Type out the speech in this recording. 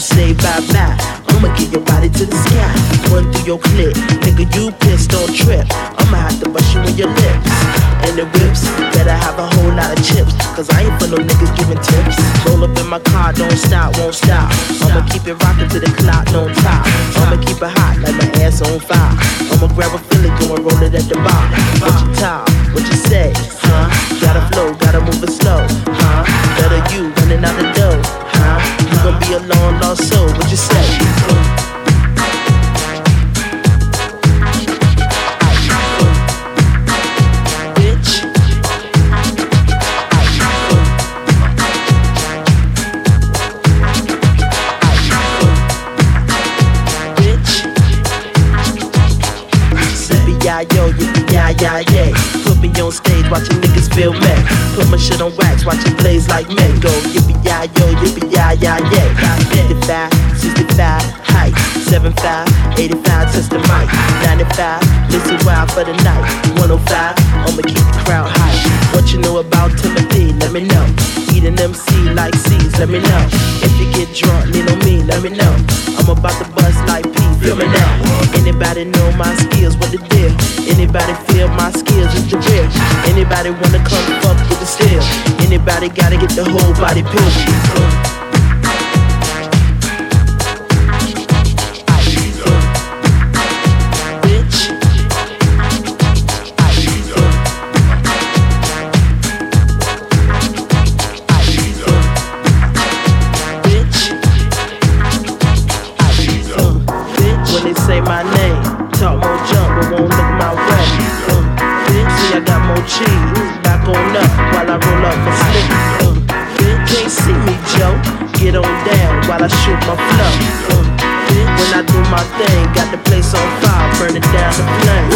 say bye bye. I'ma get your body to the sky. Run through your clip, nigga, you pissed, don't trip. I'ma have to bust you in your lips. And the whips, better have a whole lot of chips. Cause I ain't for no niggas giving tips. Roll up in my car, don't stop, won't stop. I'ma keep it rockin' to the clock, no top. I'ma keep it hot like my ass on fire. I'ma grab a Philly, go and roll it at the bar. What you talk? What you say? Huh? Gotta flow, gotta move it slow. Yi yo, yippee yi yi yay. Put me on stage, watching niggas feel me. Put my shit on wax, watch it blaze like mango. Yippee yi yo, yippee yi yi yay. 55, 65, height. 75, 85, test the mic. 95, listen wild for the night. 105, I'ma keep the crowd high. What you know about Timothy? Let me know. Eating MC like C's, let me know. If you get drunk, lean on me, let me know. About to bust like P, feel me now. Anybody know my skills, what the deal? Anybody feel my skills is the real? Anybody wanna come fuck with the steel? Anybody gotta get the whole body pill? Up my sleeve. Uh, bitch, can't see me, Joe. Get on down while I shoot my flow. Uh, when I do my thing, got the place on fire, burning down the flame.